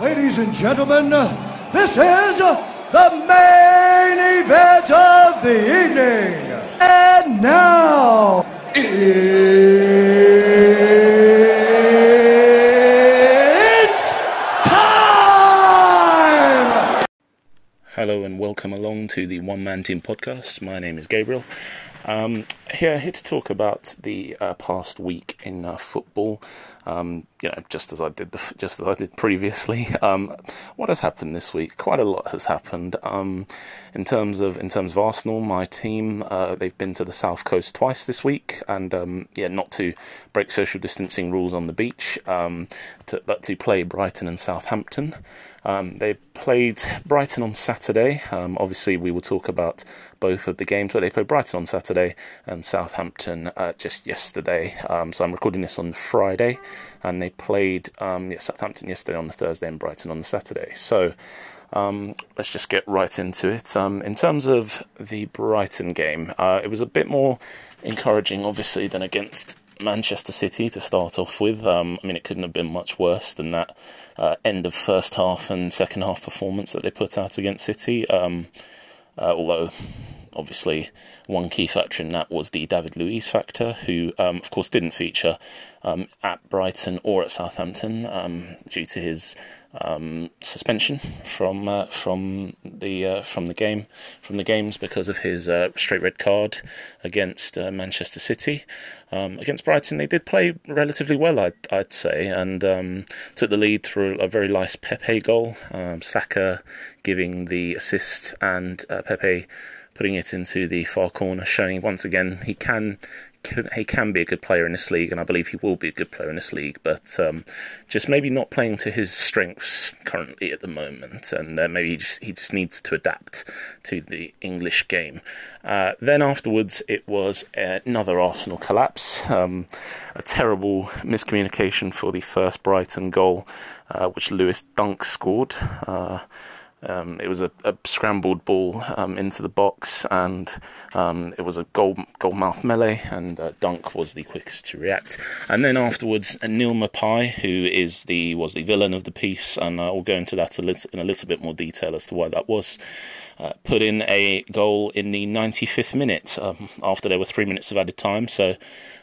Ladies and gentlemen, this is the main event of the evening. And now, it's time! Hello and welcome along to the One Man Team podcast. My name is Gabriel. Um, here, here to talk about the uh, past week in uh, football. Um, you know, just as I did, the, just as I did previously. Um, what has happened this week? Quite a lot has happened. Um, in terms of in terms of Arsenal, my team, uh, they've been to the south coast twice this week, and um, yeah, not to break social distancing rules on the beach, um, to, but to play Brighton and Southampton. They played Brighton on Saturday. Obviously, we will talk about both of the games, where they played Brighton on Saturday and Southampton uh, just yesterday. Um, so I'm recording this on Friday, and they played um, yeah, Southampton yesterday on the Thursday and Brighton on the Saturday. So um, let's just get right into it. Um, in terms of the Brighton game, uh, it was a bit more encouraging, obviously, than against Manchester City to start off with. Um, I mean, it couldn't have been much worse than that uh, end of first half and second half performance that they put out against City. Um, uh, although, obviously, one key factor in that was the David Luiz factor, who, um, of course, didn't feature um, at Brighton or at Southampton um, due to his um, suspension from uh, from the uh, from the game from the games because of his uh, straight red card against uh, Manchester City. Um, against Brighton, they did play relatively well, I'd, I'd say, and um, took the lead through a very nice Pepe goal. Um, Saka giving the assist, and uh, Pepe putting it into the far corner, showing once again he can he can be a good player in this league, and I believe he will be a good player in this league, but um, just maybe not playing to his strengths currently at the moment, and uh, maybe he just he just needs to adapt to the English game. Uh, then afterwards, it was another Arsenal collapse, um, a terrible miscommunication for the first Brighton goal, uh, which Lewis Dunk scored. Um, it was a, a scrambled ball um, into the box, and um, it was a goal goal mouth melee, and uh, Dunk was the quickest to react. And then afterwards, Neal Maupay, who is the was the villain of the piece, and I'll go into that a little, in a little bit more detail as to why that was. Uh, put in a goal in the 95th minute um, after there were three minutes of added time. So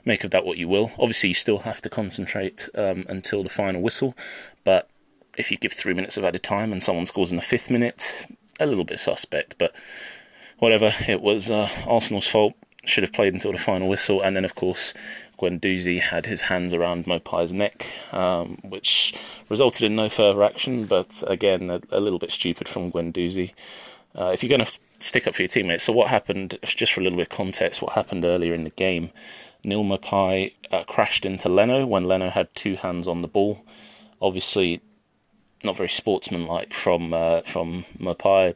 make of that what you will. Obviously, you still have to concentrate um, until the final whistle, but if you give three minutes of added time and someone scores in the fifth minute, a little bit suspect, but whatever. It was uh, Arsenal's fault. Should have played until the final whistle, and then of course Guendouzi had his hands around Maupay's neck, um, which resulted in no further action. But again, a, a little bit stupid from Guendouzi. Uh, if you're going to stick up for your teammates, so what happened? Just for a little bit of context, what happened earlier in the game? Neal Maupay uh, crashed into Leno when Leno had two hands on the ball. Obviously, not very sportsmanlike from uh, from Maupay,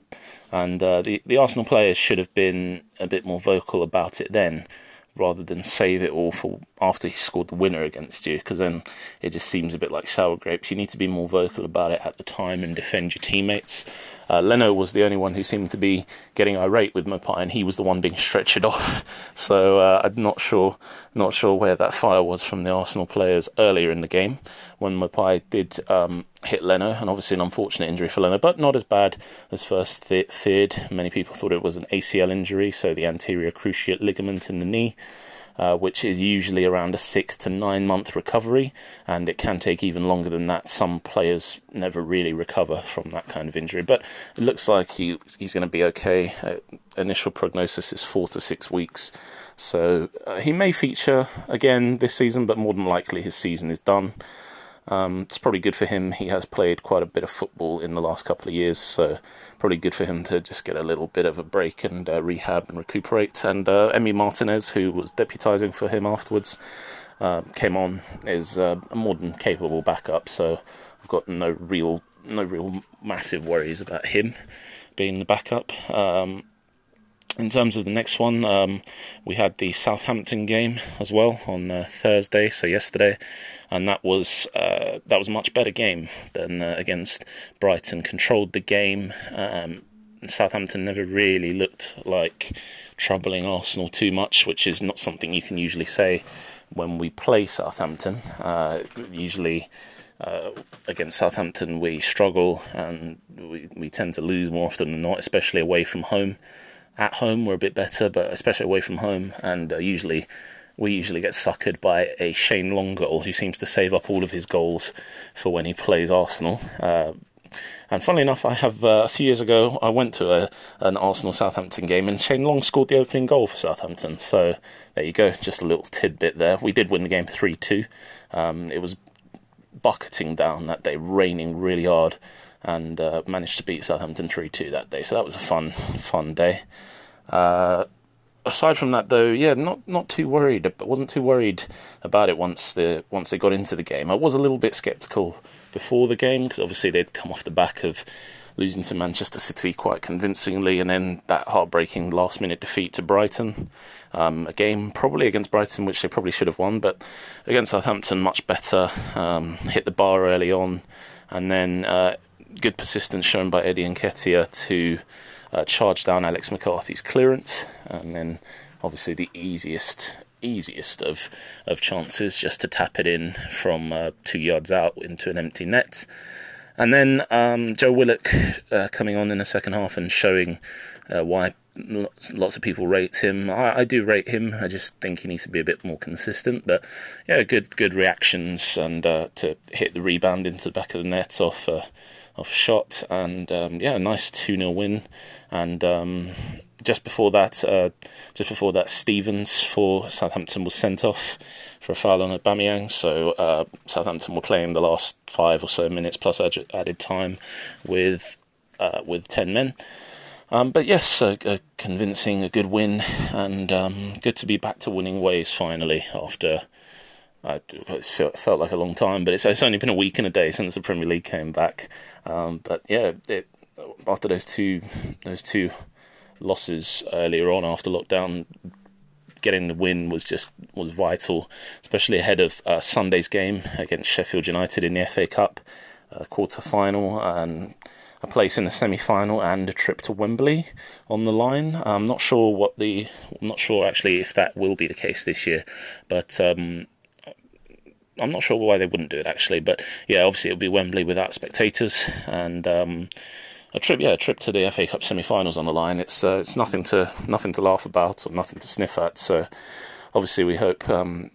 and uh, the the Arsenal players should have been a bit more vocal about it then, rather than save it all for after he scored the winner against you, because then it just seems a bit like sour grapes. You need to be more vocal about it at the time and defend your teammates. Uh, Leno was the only one who seemed to be getting irate with Maupay, and he was the one being stretchered off. So uh, I'm not sure, not sure where that fire was from the Arsenal players earlier in the game when Maupay did um, hit Leno, and obviously an unfortunate injury for Leno, but not as bad as first th- feared. Many people thought it was an ACL injury, so the anterior cruciate ligament in the knee uh, which is usually around a six to nine month recovery, and it can take even longer than that. Some players never really recover from that kind of injury, but it looks like he he's going to be okay. Uh, initial prognosis is four to six weeks, so uh, he may feature again this season, but more than likely his season is done. Um, it's probably good for him. He has played quite a bit of football in the last couple of years, so probably good for him to just get a little bit of a break and uh, rehab and recuperate. And uh, Emi Martinez, who was deputising for him afterwards, uh, came on is uh, a more than capable backup. So I've got no real, no real massive worries about him being the backup. Um, in terms of the next one, um, we had the Southampton game as well on uh, Thursday, so yesterday, and that was uh, that was a much better game than uh, against Brighton. Controlled the game. Um, Southampton never really looked like troubling Arsenal too much, which is not something you can usually say when we play Southampton. Uh, usually uh, against Southampton we struggle and we we tend to lose more often than not, especially away from home. At home we're a bit better, but especially away from home, and uh, usually we usually get suckered by a Shane Long goal who seems to save up all of his goals for when he plays Arsenal. Uh, and funnily enough, I have uh, a few years ago I went to a, an Arsenal Southampton game and Shane Long scored the opening goal for Southampton. So there you go, just a little tidbit there. We did win the game three two. Um, it was bucketing down that day, raining really hard, and uh, managed to beat Southampton three two that day. So that was a fun fun day. Uh, aside from that, though, yeah, not not too worried. But wasn't too worried about it once the once they got into the game. I was a little bit sceptical before the game because obviously they'd come off the back of losing to Manchester City quite convincingly, and then that heartbreaking last minute defeat to Brighton. Um, a game probably against Brighton, which they probably should have won, but against Southampton, much better. Um, hit the bar early on, and then uh, good persistence shown by Eddie and Nketiah to uh, charge down Alex McCarthy's clearance, and then obviously the easiest easiest of of chances just to tap it in from uh, two yards out into an empty net. And then um, Joe Willock uh, coming on in the second half and showing uh, why lots, lots, of people rate him. I, I, do rate him. I just think he needs to be a bit more consistent. But yeah, good good reactions and uh, to hit the rebound into the back of the net off off shot and um, yeah, a nice two 0 win. And um, just before that, uh, just before that, Stevens for Southampton was sent off for a foul on Aubameyang. So uh, Southampton were playing the last five or so minutes plus added time with uh, with ten men. Um, but yes, a, a, convincing, a good win, and um, good to be back to winning ways finally after. It felt, felt like a long time, but it's, it's, only been a week and a day since the Premier League came back. Um, but yeah, it, after those two those two losses earlier on after lockdown, getting the win was just was vital, especially ahead of uh, Sunday's game against Sheffield United in the FA Cup uh, quarter final and a place in the semi final and a trip to Wembley on the line. I'm not sure what the I'm not sure actually if that will be the case this year, but. Um, I'm not sure why they wouldn't do it actually, but yeah, obviously it'll be Wembley without spectators, and um, a trip, yeah, a trip to the FA Cup semi-finals on the line. It's uh, it's nothing to nothing to laugh about or nothing to sniff at. So obviously we hope um,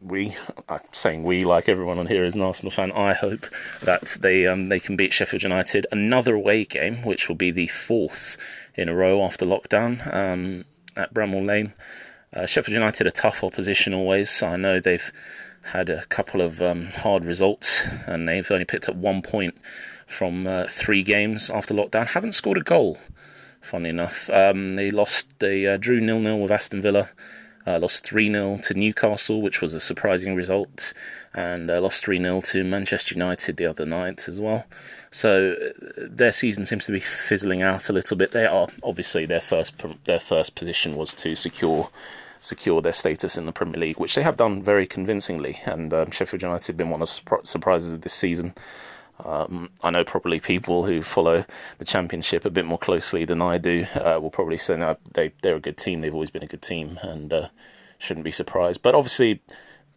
we, I'm saying we, like everyone on here is an Arsenal fan. I hope that they um, they can beat Sheffield United another away game, which will be the fourth in a row after lockdown um, at Bramall Lane. Uh, Sheffield United a tough opposition always. I know they've had a couple of um, hard results and they've only picked up one point from uh, three games after lockdown. Haven't scored a goal, funny enough. Um, they lost, they uh, drew nil nil with Aston Villa. Uh, lost 3 0 to Newcastle, which was a surprising result, and uh, lost 3 0 to Manchester United the other night as well. So uh, their season seems to be fizzling out a little bit. They are obviously their first their first position was to secure secure their status in the Premier League, which they have done very convincingly. And um, Sheffield United have been one of the surprises of this season. Um, I know probably people who follow the championship a bit more closely than I do uh, will probably say no, they they're a good team. They've always been a good team, and uh, shouldn't be surprised. But obviously,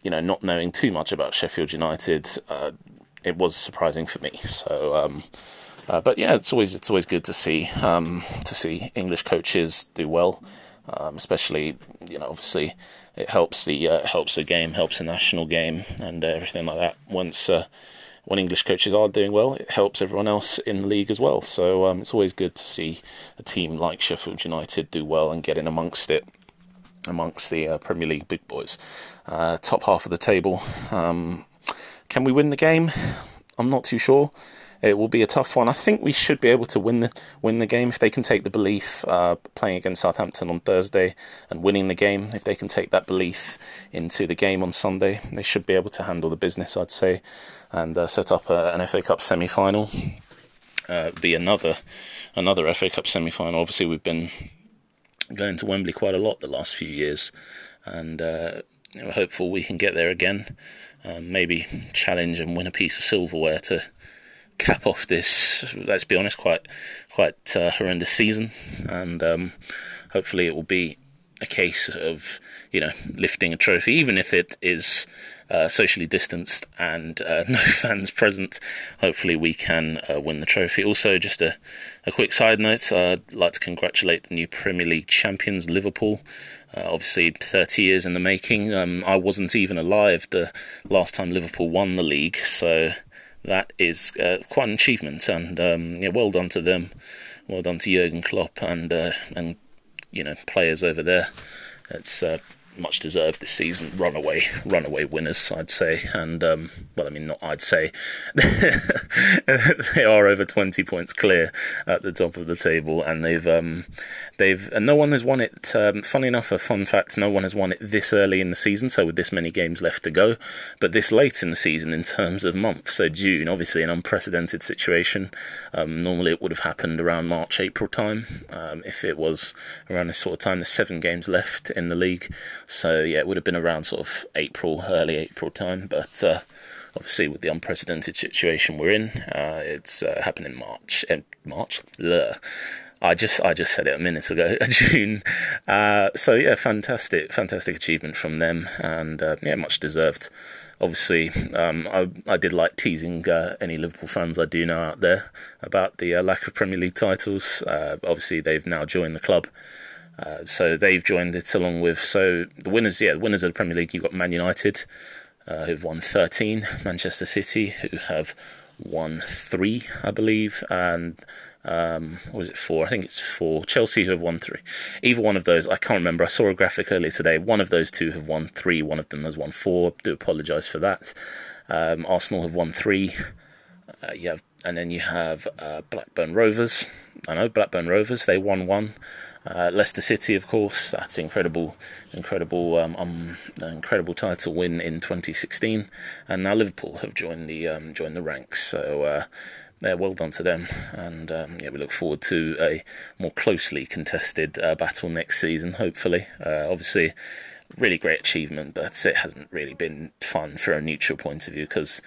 you know, not knowing too much about Sheffield United, uh, it was surprising for me. So, um, uh, but yeah, it's always it's always good to see um, to see English coaches do well. Um, especially, you know, obviously, it helps the uh, helps the game, helps the national game, and everything like that. Once uh, when English coaches are doing well, it helps everyone else in the league as well. So um, it's always good to see a team like Sheffield United do well and get in amongst it, amongst the uh, Premier League big boys. Uh, top half of the table. Um, can we win the game? I'm not too sure. It will be a tough one. I think we should be able to win the win the game if they can take the belief uh, playing against Southampton on Thursday and winning the game. If they can take that belief into the game on Sunday, they should be able to handle the business. I'd say and uh, set up a, an FA Cup semi final. Uh, be another another FA Cup semi final. Obviously, we've been going to Wembley quite a lot the last few years, and uh, we're hopeful we can get there again. Um, maybe challenge and win a piece of silverware to cap off this. Let's be honest, quite quite uh, horrendous season, and um, hopefully it will be a case of you know lifting a trophy, even if it is uh, socially distanced and uh, no fans present, hopefully we can uh, win the trophy. Also, just a, a quick side note I'd like to congratulate the new Premier League champions, Liverpool. Uh, obviously, 30 years in the making. Um, I wasn't even alive the last time Liverpool won the league, so that is uh, quite an achievement. And um, yeah, well done to them. Well done to Jurgen Klopp and uh, and you know players over there. It's uh, much deserved this season. Runaway, runaway winners, I'd say. And um, well, I mean, not I'd say they are over twenty points clear at the top of the table, and they've um, they've and no one has won it. Um, funny enough, a fun fact: no one has won it this early in the season. So with this many games left to go, but this late in the season in terms of month. So June, obviously, an unprecedented situation. Um, normally, it would have happened around March, April time. Um, if it was around this sort of time, there's seven games left in the league. So yeah, it would have been around sort of April, early April time. But uh, obviously, with the unprecedented situation we're in, uh, it's uh, happened in March. In March. Bleh. I just I just said it a minute ago, June. Uh, so yeah, fantastic, fantastic achievement from them, and uh, yeah, much deserved. Obviously, um, I I did like teasing uh, any Liverpool fans I do know out there about the uh, lack of Premier League titles. Uh, obviously, they've now joined the club. Uh, so they've joined it along with so the winners, yeah, the winners of the Premier League. You've got Man United, uh, who've won 13, Manchester City, who have won three, I believe, and um, was it four? I think it's four. Chelsea, who have won three. Either one of those, I can't remember. I saw a graphic earlier today. One of those two have won three. One of them has won four. Do apologise for that. Um, Arsenal have won three. Uh, you have, and then you have uh, Blackburn Rovers. I know Blackburn Rovers. They won one. Uh, Leicester City, of course, that incredible, incredible, um, um, incredible title win in 2016, and now Liverpool have joined the um, joined the ranks. So uh, yeah, well done to them, and um, yeah, we look forward to a more closely contested uh, battle next season. Hopefully, uh, obviously, really great achievement, but it hasn't really been fun from a neutral point of view because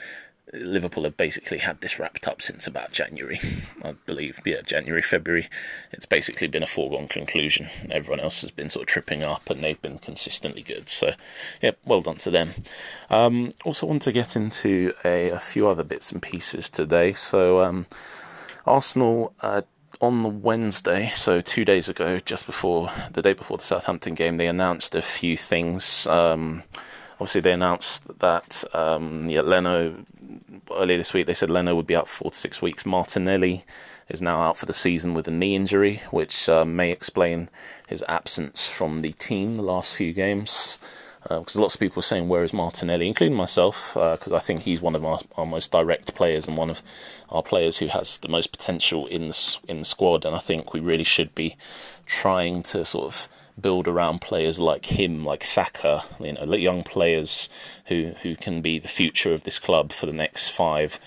Liverpool have basically had this wrapped up since about January, I believe. Yeah, January, February. It's basically been a foregone conclusion. Everyone else has been sort of tripping up, and they've been consistently good. So, yeah, well done to them. Um, also, want to get into a, a, few other bits and pieces today. So, um, Arsenal. Uh, on the Wednesday, so two days ago, just before the day before the Southampton game, they announced a few things. Um, obviously, they announced that um, yeah, Leno earlier this week they said Leno would be out for four to six weeks. Martinelli is now out for the season with a knee injury, which uh, may explain his absence from the team the last few games. Because uh, lots of people are saying, where is Martinelli, including myself, because uh, I think he's one of our, our, most direct players and one of our players who has the most potential in the, in the squad. And I think we really should be trying to sort of build around players like him, like Saka, you know, young players who who can be the future of this club for the next five,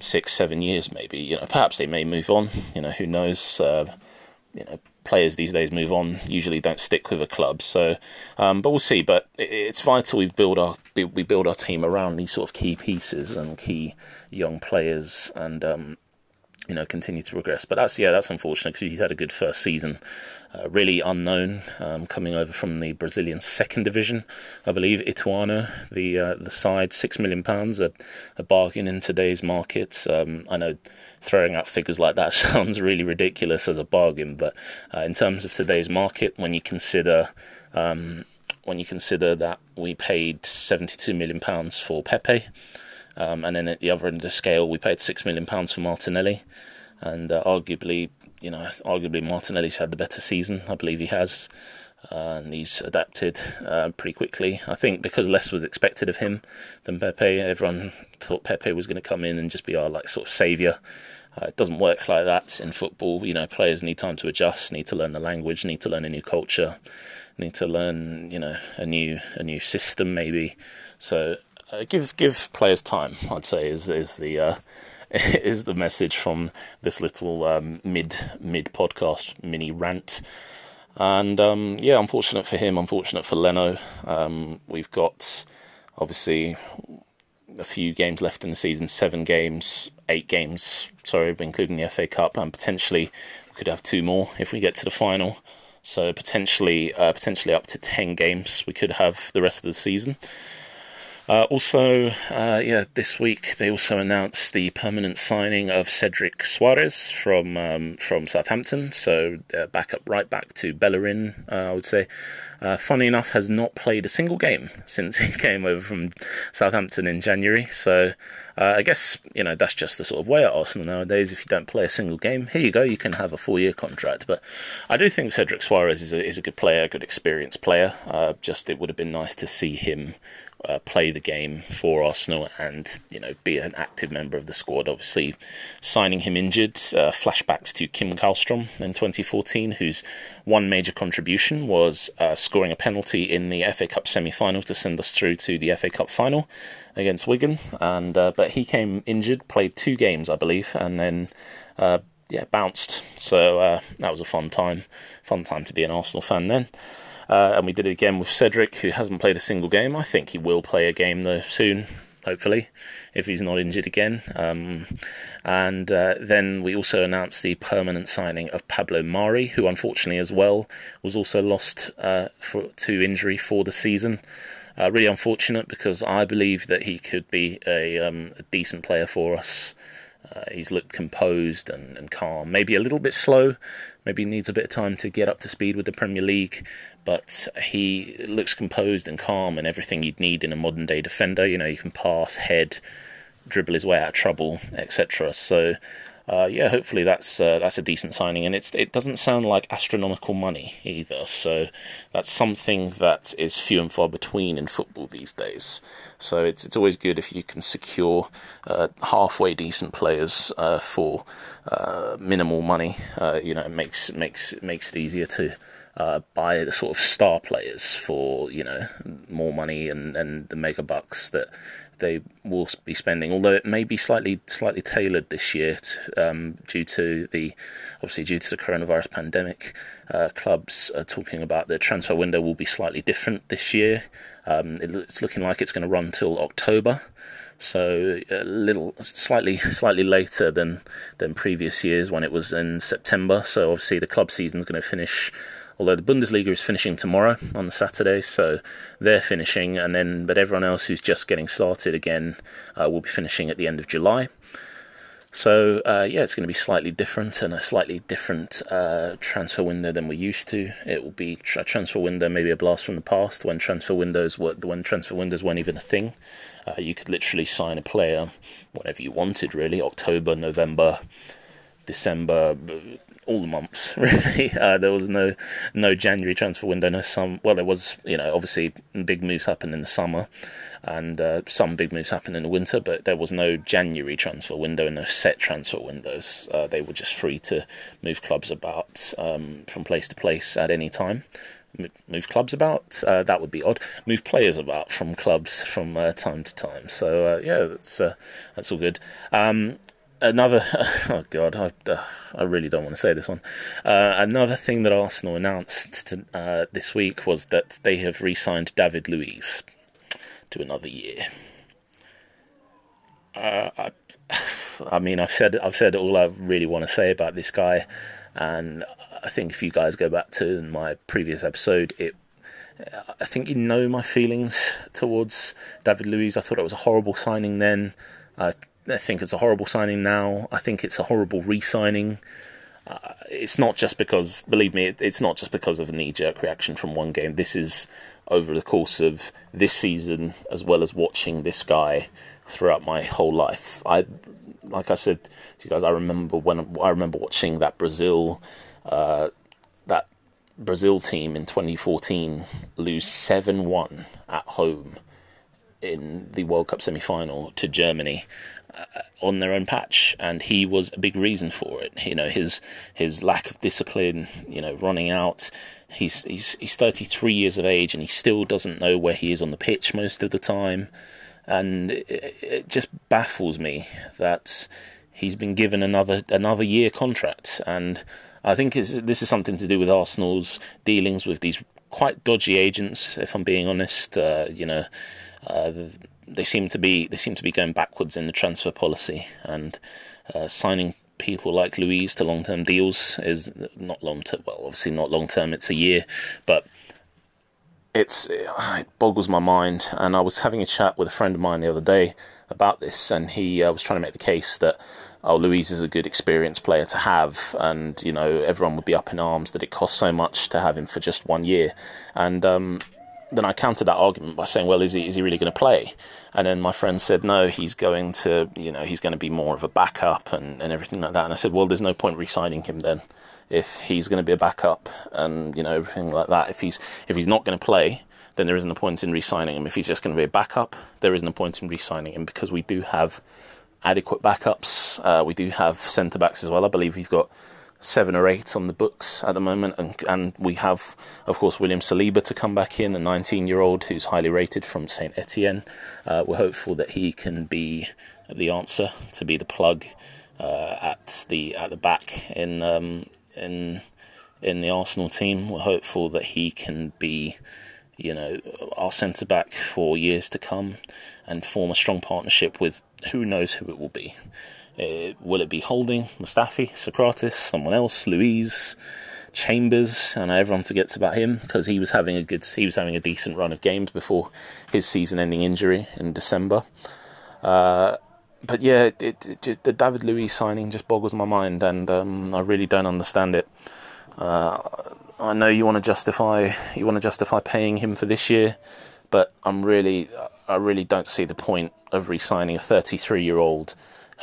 six, seven years, maybe. You know, perhaps they may move on. You know, who knows? Uh, you know, players these days move on. Usually, don't stick with a club. So, um, but we'll see. But it's vital we build our we build our team around these sort of key pieces and key young players, and um, you know, continue to progress. But that's yeah, that's unfortunate because he's had a good first season uh, really unknown, um, coming over from the Brazilian second division, I believe. Ituano, the uh, the side, six million pounds, a, a bargain in today's market. Um, I know throwing out figures like that sounds really ridiculous as a bargain, but uh, in terms of today's market, when you consider um, when you consider that we paid seventy two million pounds for Pepe, um, and then at the other end of the scale, we paid six million pounds for Martinelli, and uh, arguably you know, arguably Martinelli's had the better season. I believe he has. Uh, and he's adapted uh, pretty quickly. I think because less was expected of him than Pepe. Everyone thought Pepe was going to come in and just be our like sort of saviour. Uh, it doesn't work like that in football. You know, players need time to adjust, need to learn the language, need to learn a new culture, need to learn you know a new a new system maybe. So uh, give give players time. I'd say is is the uh, is the message from this little um, mid mid podcast mini rant. And um, yeah, unfortunate for him, unfortunate for Leno. Um, we've got obviously a few games left in the season, seven games, eight games, sorry, including the FA Cup, and potentially we could have two more if we get to the final. So potentially, uh, potentially up to ten games we could have the rest of the season. Uh, also, uh, yeah, this week they also announced the permanent signing of Cedric Soares from um, from Southampton. So uh, back up, right back to Bellerin, uh, I would say. Uh, funny enough, has not played a single game since he came over from Southampton in January. So uh, I guess you know that's just the sort of way at Arsenal nowadays. If you don't play a single game, here you go, you can have a four-year contract. But I do think Cedric Soares is a is a good player, a good experienced player. just it would have been nice to see him uh, play the game for Arsenal and you know be an active member of the squad. Obviously, signing him injured, uh, flashbacks to Kim Kallstrom in 2014, whose one major contribution was uh, scoring a penalty in the FA Cup semi-final to send us through to the FA Cup final against Wigan. And uh, but he came injured, played two games, I believe, and then uh, yeah bounced. So uh, that was a fun time, fun time to be an Arsenal fan then. Uh, and we did it again with Cedric, who hasn't played a single game. I think he will play a game though soon, hopefully, if he's not injured again. Um, and uh, then we also announced the permanent signing of Pablo Mari, who unfortunately as well was also lost uh, for, to injury for the season. Uh, really unfortunate because I believe that he could be a, um, a decent player for us. Uh, he's looked composed and, and calm, maybe a little bit slow, maybe needs a bit of time to get up to speed with the Premier League but he looks composed and calm and everything you'd need in a modern day defender. You know, you can pass, head, dribble his way out of trouble, etc. So, uh, yeah, hopefully that's uh, that's a decent signing, and it's it doesn't sound like astronomical money either. So that's something that is few and far between in football these days. So it's it's always good if you can secure uh, halfway decent players uh, for uh, minimal money. Uh, you know, it makes makes makes it easier to uh, the sort of star players for you know more money and, and the mega bucks that they will be spending. Although it may be slightly slightly tailored this year to, um, due to the obviously due to the coronavirus pandemic. Uh, clubs are talking about the transfer window will be slightly different this year. Um, it, it's looking like it's going to run till October so a little slightly slightly later than than previous years when it was in September. So obviously the club season is going to finish although the Bundesliga is finishing tomorrow on the Saturday, so they're finishing, and then but everyone else who's just getting started again uh, will be finishing at the end of July. So uh, yeah, it's going to be slightly different and a slightly different uh, transfer window than we're used to. It will be a transfer window, maybe a blast from the past when transfer windows were when transfer windows weren't even a thing. Uh, you could literally sign a player whenever you wanted, really. October, November, December, all the months really. Uh, there was no no January transfer window. No some well, there was you know obviously big moves happened in the summer, and uh, some big moves happened in the winter. But there was no January transfer window, no set transfer windows. Uh, they were just free to move clubs about um, from place to place at any time. Move clubs about uh, that would be odd. Move players about from clubs from uh, time to time. So uh, yeah, that's that's all good. Um, another oh god I, uh, I really don't want to say this one. Uh, another thing that Arsenal announced to, uh, this week was that they have re-signed David Luiz to another year. Uh, I, I mean I've said I've said all I really want to say about this guy and I think if you guys go back to my previous episode it I think you know my feelings towards David Luiz. I thought it was a horrible signing then. I I think it's a horrible signing now. I think it's a horrible re-signing. Uh, it's not just because, believe me, it, it's not just because of a knee-jerk reaction from one game. This is over the course of this season, as well as watching this guy throughout my whole life. I, like I said to you guys, I remember when I remember watching that Brazil, uh, that Brazil team in 2014 lose seven-one at home in the World Cup semi-final to Germany on their own patch, and he was a big reason for it. You know, his his lack of discipline, you know, running out. He's he's he's 33 years of age, and he still doesn't know where he is on the pitch most of the time, and it, it just baffles me that he's been given another another year contract, and I think this is something to do with Arsenal's dealings with these quite dodgy agents. If I'm being honest, uh, you know. Uh, they seem to be they seem to be going backwards in the transfer policy and uh, signing people like Luiz to long term deals is not long term. Well, obviously not long term. It's a year, but it's it boggles my mind. And I was having a chat with a friend of mine the other day about this, and he uh, was trying to make the case that oh, Luiz is a good experienced player to have, and you know everyone would be up in arms that it costs so much to have him for just one year. And um, then I countered that argument by saying, well, is he is he really going to play? And then my friend said, no, he's going to, you know, he's going to be more of a backup and, and everything like that. And I said, well, there's no point re-signing him then if he's going to be a backup and you know everything like that. If he's if he's not going to play, then there isn't a point in re-signing him. If he's just going to be a backup, there isn't a point in re-signing him because we do have adequate backups. Uh, we do have centre backs as well. I believe we've got seven or eight on the books at the moment, and, and we have, of course, William Saliba to come back in, the 19-year-old who's highly rated from Saint Etienne. Uh, we're hopeful that he can be the answer to be the plug uh, at the at the back in um, in in the Arsenal team. We're hopeful that he can be, you know, our centre back for years to come, and form a strong partnership with who knows who it will be. Uh, will it be Holding, Mustafi, Socrates, someone else, Luiz, Chambers? And everyone forgets about him because he was having a good, he was having a decent run of games before his season-ending injury in December. Uh, but yeah, it, it, it, the David Luiz signing just boggles my mind, and um, I really don't understand it. Uh, I know you want to justify you want to justify paying him for this year, but I'm really I really don't see the point of re-signing a 33 year old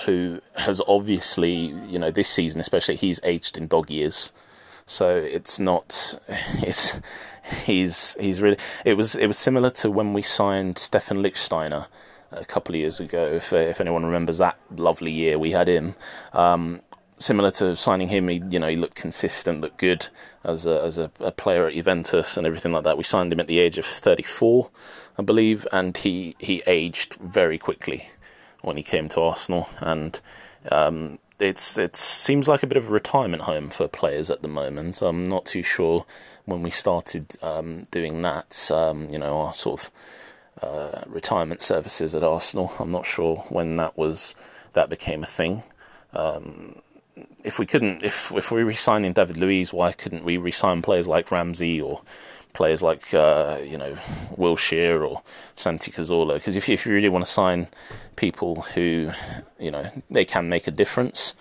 who has obviously you know this season especially he's aged in dog years, so it's not it's he's he's really it was it was similar to when we signed Stephan Lichtsteiner a couple of years ago. If if anyone remembers that lovely year we had him, um, similar to signing him, he you know he looked consistent, looked good as a, as a, a, player at Juventus and everything like that. We signed him at the age of 34, I believe, and he he aged very quickly when he came to Arsenal, and um, it's it seems like a bit of a retirement home for players at the moment. I'm not too sure when we started um, doing that. Um, you know, our sort of uh, retirement services at Arsenal. I'm not sure when that was that became a thing. Um, if we couldn't, if if we re-signing David Luiz, why couldn't we re-sign players like Ramsey or players like uh, you know Wilshere or Santi Cazorla? Because if if you really want to sign people who you know they can make a difference,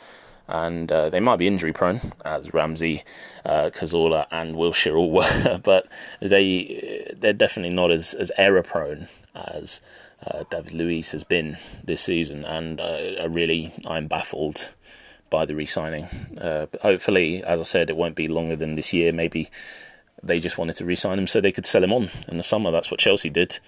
and uh, they might be injury prone, as Ramsey, uh, Cazorla, and Wilshere all were, but they they're definitely not as as error prone as uh, David Luiz has been this season, and uh, really I'm baffled by the re-signing. Uh, hopefully, as I said, it won't be longer than this year. Maybe they just wanted to re-sign him so they could sell him on in the summer. That's what Chelsea did.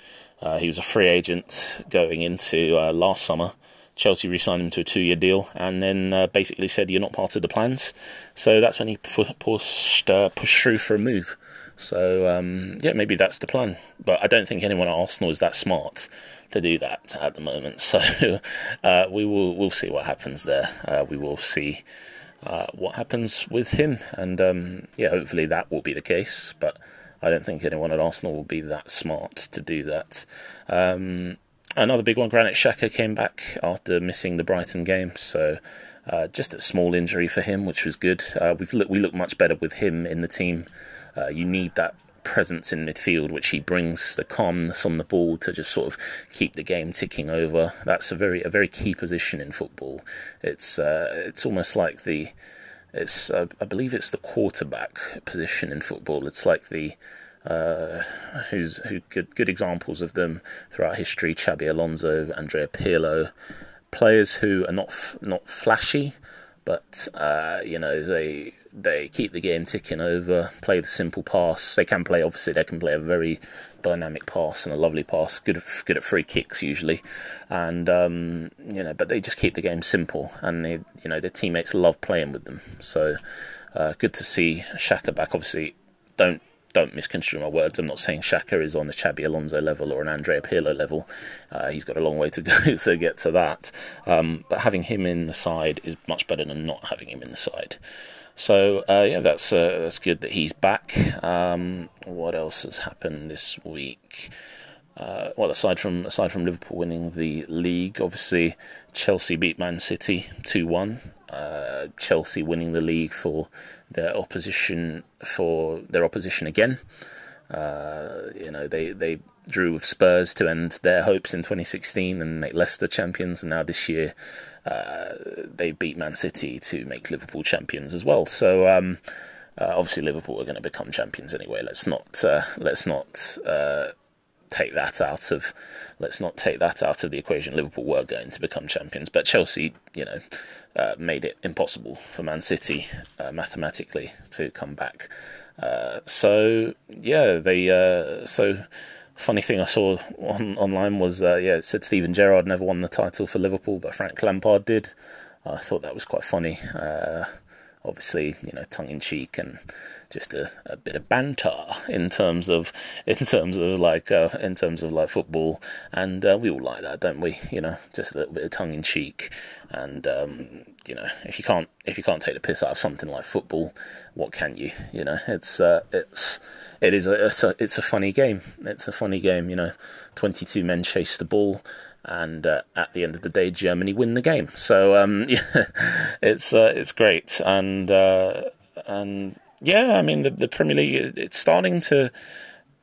Uh, he was a free agent going into last summer Chelsea re-signed him to a two-year deal, and then uh, basically said you're not part of the plans. So that's when he pushed uh, pushed through for a move. So um, yeah, maybe that's the plan. But I don't think anyone at Arsenal is that smart to do that at the moment. So uh, we will we'll see what happens there. Uh, we will see uh, what happens with him, and um, yeah, hopefully that will be the case. But I don't think anyone at Arsenal will be that smart to do that. Um, another big one, Granit Xhaka came back after missing the Brighton game, so uh, just a small injury for him, which was good. Uh, we've look, we look much better with him in the team. Uh, you need that presence in midfield, which he brings the calmness on the ball to just sort of keep the game ticking over. That's a very a very key position in football. It's uh, it's almost like the it's uh, I believe it's the quarterback position in football. It's like the uh, who's who good good examples of them throughout history. Xabi Alonso, Andrea Pirlo, players who are not f- not flashy, but uh, you know they they keep the game ticking over, play the simple pass. They can play obviously they can play a very dynamic pass and a lovely pass, good good at free kicks usually, and um, you know but they just keep the game simple and they you know their teammates love playing with them. So uh, good to see Xhaka back. Obviously don't don't misconstrue my words. I'm not saying Xhaka is on a Xabi Alonso level or an Andrea Pirlo level. Uh, he's got a long way to go to get to that. Um, but having him in the side is much better than not having him in the side. So uh, yeah, that's uh, that's good that he's back. Um, what else has happened this week? Uh, well, aside from aside from Liverpool winning the league, obviously Chelsea beat Man City two one. Uh, Chelsea winning the league for their opposition for their opposition again. Uh, you know, they they drew with Spurs to end their hopes in 2016 and make Leicester champions, and now this year uh, they beat Man City to make Liverpool champions as well. So. Um, uh, obviously, Liverpool are going to become champions anyway. Let's not uh, let's not uh, take that out of let's not take that out of the equation. Liverpool were going to become champions, but Chelsea, you know, uh, made it impossible for Man City uh, mathematically to come back. Uh, so yeah, they uh, so funny thing I saw on, online was uh, yeah, it said Steven Gerrard never won the title for Liverpool, but Frank Lampard did. I thought that was quite funny. Uh, obviously, you know, tongue in cheek and just a, a bit of banter in terms of in terms of like uh, in terms of like football, and uh, we all like that, don't we? You know, just a little bit of tongue in cheek, and um, you know, if you can't if you can't take the piss out of something like football, what can you? You know, it's uh, it's it is a it's, a it's a funny game. It's a funny game. You know, twenty two men chase the ball and uh, at the end of the day, Germany win the game. So um, yeah, it's uh, it's great, and uh, and yeah, I mean the the Premier League it's starting to.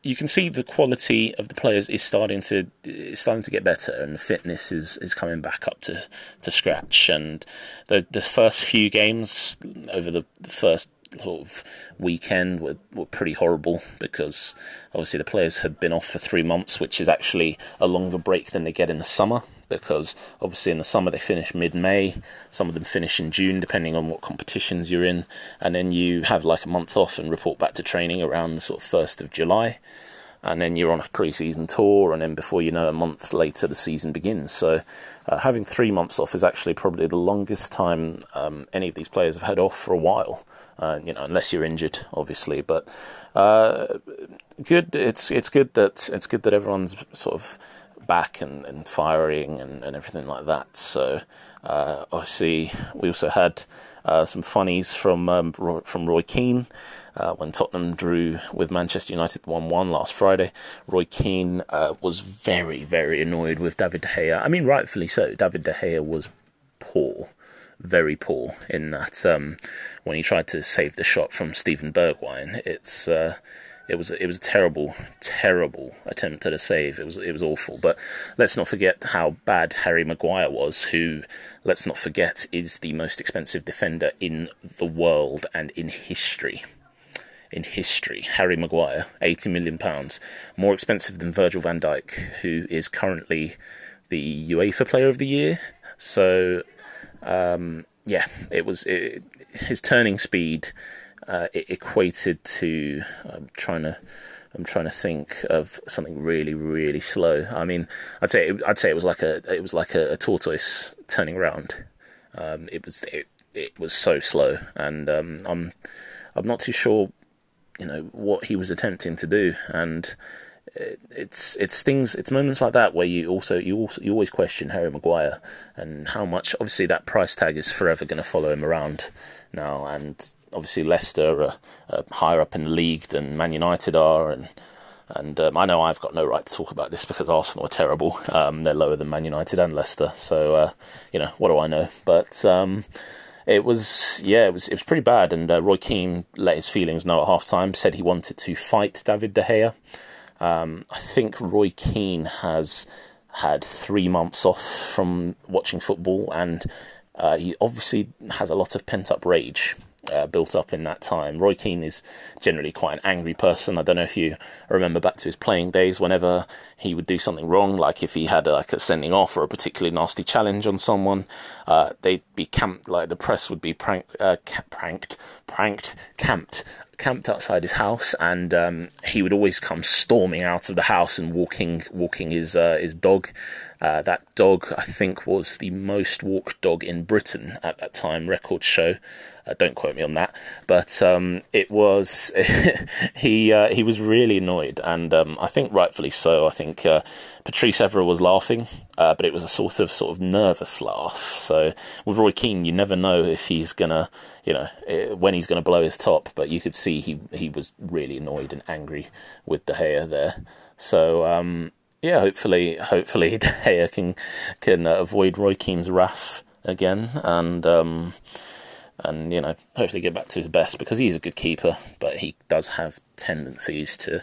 You can see the quality of the players is starting to is starting to get better, and the fitness is, is coming back up to, to scratch. And the the first few games over the, the first sort of weekend were, were pretty horrible because obviously the players had been off for three months, which is actually a longer break than they get in the summer because obviously in the summer they finish mid May, some of them finish in June depending on what competitions you're in, and then you have like a month off and report back to training around the sort of 1st of July. And then you're on a pre-season tour, and then before you know, a month later the season begins. So, uh, having three months off is actually probably the longest time um, any of these players have had off for a while. Uh, you know, unless you're injured, obviously. But uh, good. It's it's good that it's good that everyone's sort of back and, and firing and, and everything like that. So uh, obviously we also had uh, some funnies from um, Roy, from Roy Keane. Uh, when Tottenham drew with Manchester United 1 1 last Friday, Roy Keane uh, was very, very annoyed with David De Gea. I mean, rightfully so. David De Gea was poor, very poor in that um, when he tried to save the shot from Steven Bergwijn, it's uh, it was it was a terrible, terrible attempt at a save. It was it was awful. But let's not forget how bad Harry Maguire was, who let's not forget is the most expensive defender in the world and in history. In history, Harry Maguire, eighty million pounds, more expensive than Virgil Van Dijk, who is currently the UEFA Player of the Year. So, um, yeah, it was it, his turning speed uh, it equated to I'm trying to I'm trying to think of something really really slow. I mean, I'd say it, I'd say it was like a it was like a, a tortoise turning around. Um, it was it, it was so slow, and um, I'm I'm not too sure, you know, what he was attempting to do, and it's it's things it's moments like that where you also you also you always question Harry Maguire and how much obviously that price tag is forever going to follow him around now, and obviously Leicester are, are, higher up in the league than Man United are, and and um, I know I've got no right to talk about this because Arsenal are terrible. Um, they're lower than Man United and Leicester, so uh, you know what do I know? But um, it was yeah, it was it was pretty bad. And uh, Roy Keane let his feelings know at half time. Said he wanted to fight David De Gea. Um, I think Roy Keane has had three months off from watching football, and uh, he obviously has a lot of pent up rage uh, built up in that time. Roy Keane is generally quite an angry person. I don't know if you remember back to his playing days. Whenever he would do something wrong, like if he had a, like a sending off or a particularly nasty challenge on someone, uh, they'd be camped. Like the press would be prank, uh, pranked, pranked, camped camped outside his house, and um, he would always come storming out of the house and walking walking his uh, his dog. Uh, that dog, I think, was the most walked dog in Britain at that time. Records show. Uh, don't quote me on that, but um, it was he uh, he was really annoyed, and um, I think rightfully so. I think uh, Patrice Evra was laughing, uh, but it was a sort of sort of nervous laugh. So with Roy Keane, you never know if he's gonna, you know, eh, when he's gonna blow his top. But you could see he he was really annoyed and angry with De Gea there. So um, yeah, hopefully hopefully De can can uh, avoid Roy Keane's wrath again and. Um, and you know hopefully get back to his best because he's a good keeper, but he does have tendencies to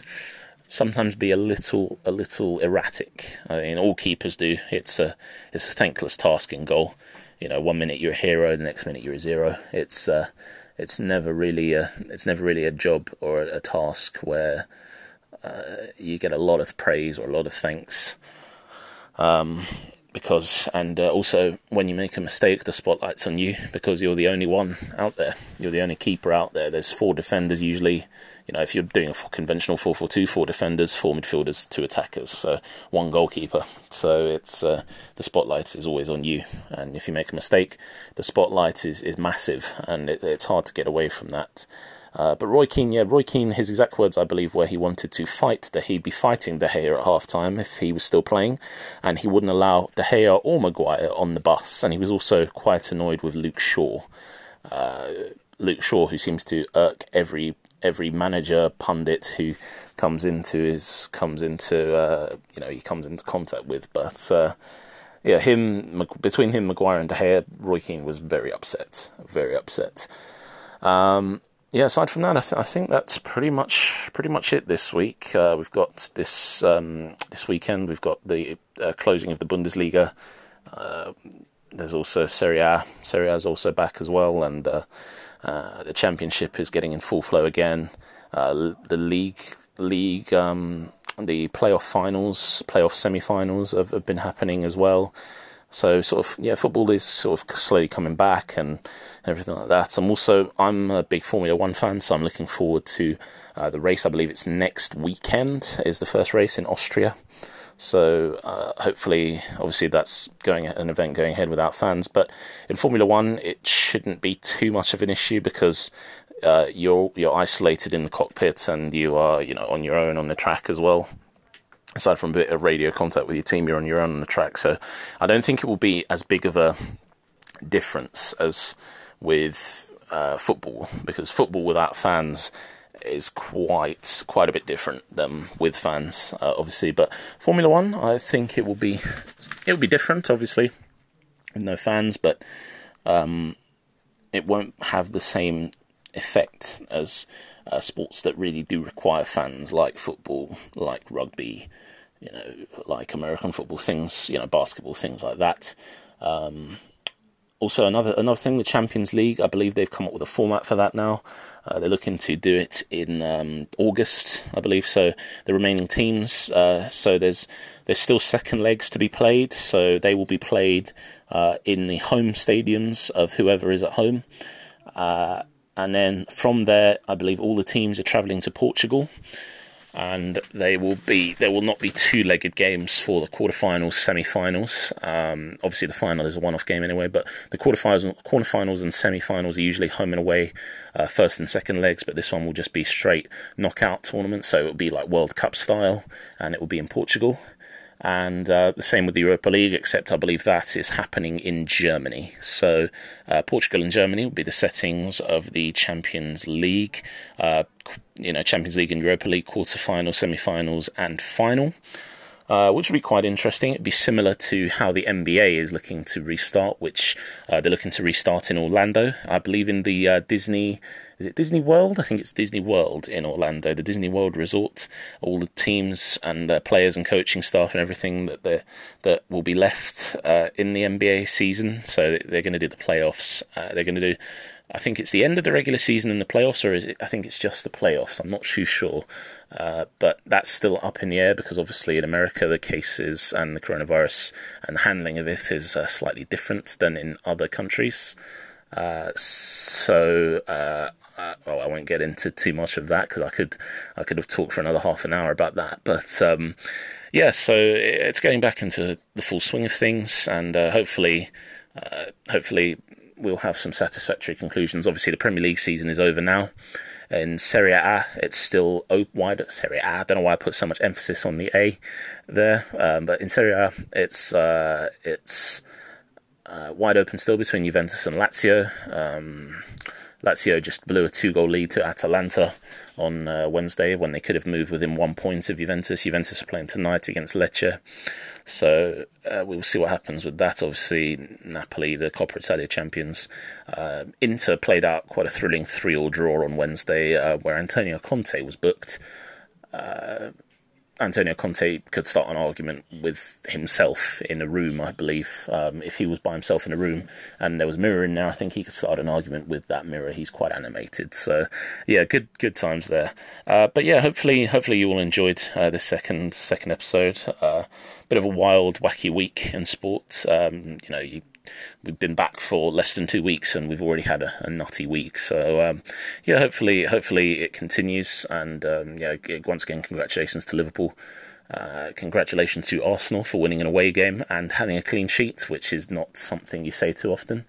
sometimes be a little a little erratic. I mean, all keepers do. It's a it's a thankless task in goal. You know, one minute you're a hero, the next minute you're a zero. It's uh, it's never really a it's never really a job or a, a task where uh, you get a lot of praise or a lot of thanks. Um, because and uh, also when you make a mistake the spotlight's on you because you're the only one out there. You're the only keeper out there. There's four defenders usually. You know if you're doing a conventional 4-4-2 four defenders four midfielders two attackers so one goalkeeper. So it's uh, the spotlight is always on you. And if you make a mistake the spotlight is, is massive and it, it's hard to get away from that uh, but Roy Keane, yeah, Roy Keane, his exact words, I believe, were he wanted to fight that he'd be fighting De Gea at half time if he was still playing, and he wouldn't allow De Gea or Maguire on the bus. And he was also quite annoyed with Luke Shaw. Uh, Luke Shaw, who seems to irk every every manager pundit who comes into his comes into uh, you know he comes into contact with, but. Uh, yeah, him between him, Maguire, and De Gea, Roy Keane was very upset, very upset. Um, yeah, aside from that, I, th- I, think that's pretty much pretty much it this week. Uh, we've got this um, this weekend. We've got the uh, closing of the Bundesliga. Uh, there's also Serie A. Serie A is also back as well, and uh, uh, the Championship is getting in full flow again. Uh, the league league um, the playoff finals, playoff semi-finals have, have been happening as well. So sort of yeah, football is sort of slowly coming back and everything like that. I'm also I'm a big Formula One fan, so I'm looking forward to uh, the race. I believe it's next weekend is the first race in Austria. So uh, hopefully, obviously, that's going an event going ahead without fans. But in Formula One, it shouldn't be too much of an issue because uh, you're you're isolated in the cockpit and you are you know on your own on the track as well aside from a bit of radio contact with your team, you're on your own on the track. So I don't think it will be as big of a difference as with uh, football because football without fans is quite quite a bit different than with fans, uh, obviously. But Formula One, I think it will be it will be different, obviously, with no fans, but um, it won't have the same effect as uh, sports that really do require fans, like football, like rugby, you know, like American football things, you know, basketball things like that. Um, also, another another thing, the Champions League. I believe they've come up with a format for that now. Uh, they're looking to do it in um, August, I believe. So the remaining teams. Uh, so there's there's still second legs to be played. So they will be played uh, in the home stadiums of whoever is at home. And then from there, I believe all the teams are travelling to Portugal, and they will be there will not be two-legged games for the quarterfinals, semi-finals. Um, obviously, the final is a one-off game anyway, but the quarterfinals, quarterfinals and semi-finals are usually home and away, uh, first and second legs. But this one will just be straight knockout tournament, so it will be like World Cup style, and it will be in Portugal and uh, the same with the Europa League, except I believe that is happening in Germany. So uh, Portugal and Germany will be the settings of the Champions League, uh, you know, Champions League and Europa League quarterfinals, semi-finals, and final. Uh, which would be quite interesting. It'd be similar to how the NBA is looking to restart, which uh, they're looking to restart in Orlando. I believe in the uh, Disney is it Disney World? I think it's Disney World in Orlando, the Disney World Resort. All the teams and uh, players and coaching staff and everything that that will be left uh, in the NBA season. So they're going to do the playoffs. Uh, they're going to do. I think it's the end of the regular season and the playoffs, or is it? I think it's just the playoffs. I'm not too sure, uh, but that's still up in the air because obviously in America the cases and the coronavirus and the handling of it is uh, slightly different than in other countries. Uh, so uh, well, I won't get into too much of that because I could I could have talked for another half an hour about that. But um, yeah, so it's getting back into the full swing of things, and uh, hopefully, uh, hopefully we'll have some satisfactory conclusions. Obviously, the Premier League season is over now. In Serie A, it's still wide. Serie A, I don't know why I put so much emphasis on the A there, um, but in Serie A, it's uh, it's uh, wide open still between Juventus and Lazio. Um, Lazio just blew a two goal lead to Atalanta on uh, Wednesday when they could have moved within one point of Juventus. Juventus are playing tonight against Lecce. So uh, we will see what happens with that. Obviously, Napoli, the Coppa Italia champions. Uh, Inter played out quite a thrilling 3 all draw on Wednesday uh, where Antonio Conte was booked. Antonio Conte could start an argument with himself in a room, I believe. Um, if he was by himself in a room and there was a mirror in there, I think he could start an argument with that mirror. He's quite animated, so yeah, good good times there. Uh, but yeah, hopefully hopefully you all enjoyed uh, this second second episode. Uh, bit of a wild, wacky week in sport. Um, you know, you we've been back for less than two weeks and we've already had a, a nutty week. So um, yeah, hopefully, hopefully it continues. And um, yeah, once again, congratulations to Liverpool. Uh, congratulations to Arsenal for winning an away game and having a clean sheet, which is not something you say too often.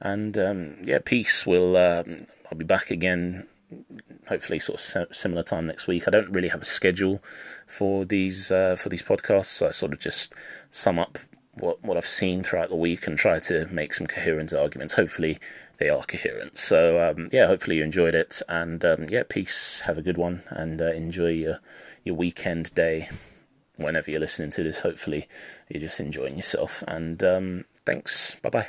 And um, yeah, peace. Will um, I'll be back again. Hopefully, sort of similar time next week. I don't really have a schedule for these uh, for these podcasts. I sort of just sum up what what I've seen throughout the week and try to make some coherent arguments. Hopefully, they are coherent. So um, yeah, hopefully you enjoyed it, and um, yeah, peace. Have a good one, and uh, enjoy your your weekend day. Whenever you're listening to this, hopefully you're just enjoying yourself. And um, thanks. Bye bye.